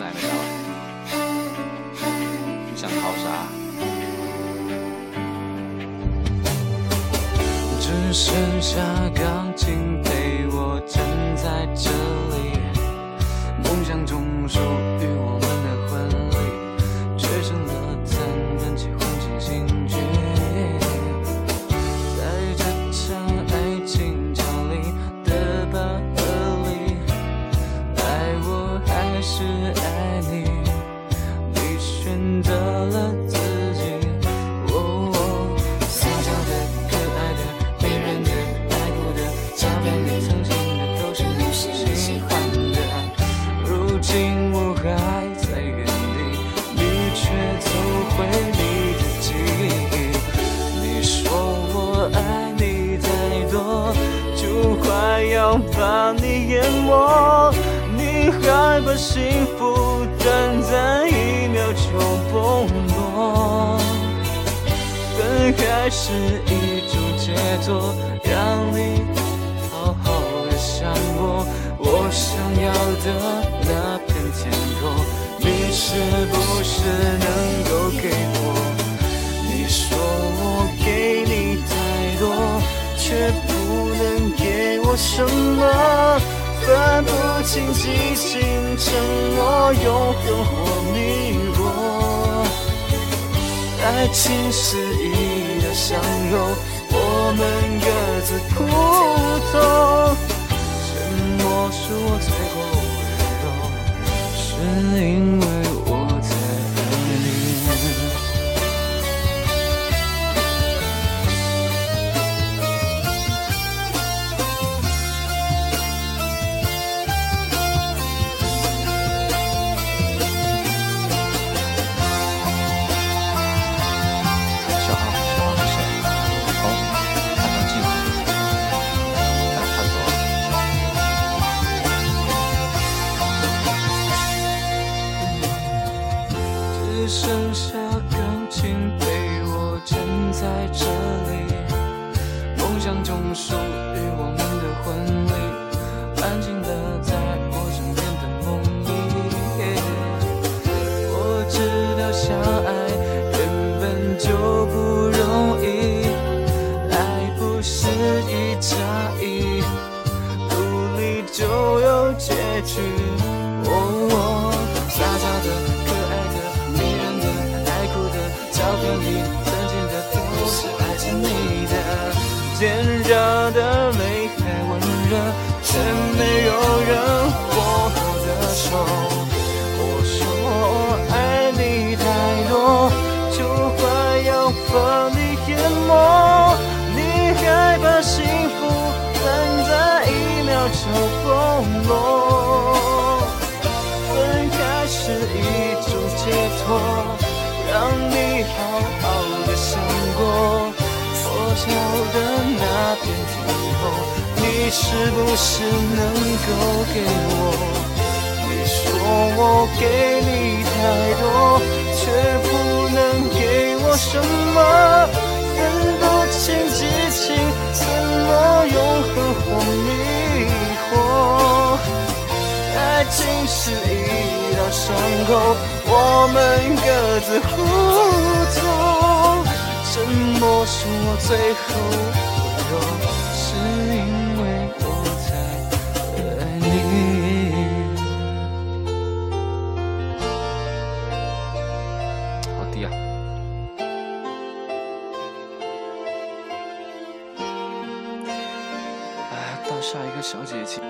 次还没到，你想逃啥？只剩下钢琴陪我站在这里，梦想中属今我还在原地，你却走回你的记忆。你说我爱你太多，就快要把你淹没。你还把幸福短暂一秒就崩落。分开是一种解脱，要的那片天空，你是不是能够给我？你说我给你太多，却不能给我什么，分不清激情、承诺、永恒或迷惑。爱情是一道伤口，我们各自苦痛。剩下钢琴陪我站在这里，梦想中属于我们的婚礼，安静的在我身边的梦里。我知道相爱原本就不容易，爱不是一加一，却没有人握我的手。我说我爱你太多，就快要把你淹没。你还把幸福短暂一秒就崩落。分开是一种解脱，让你好好的想过。我找的那片天空，你是不是能够给我？你说我给你太多，却不能给我什么，分不清激情、承诺、永恒或迷惑。爱情是一道伤口，我们各自互痛。沉默是我最后哎，到下一个小姐姐，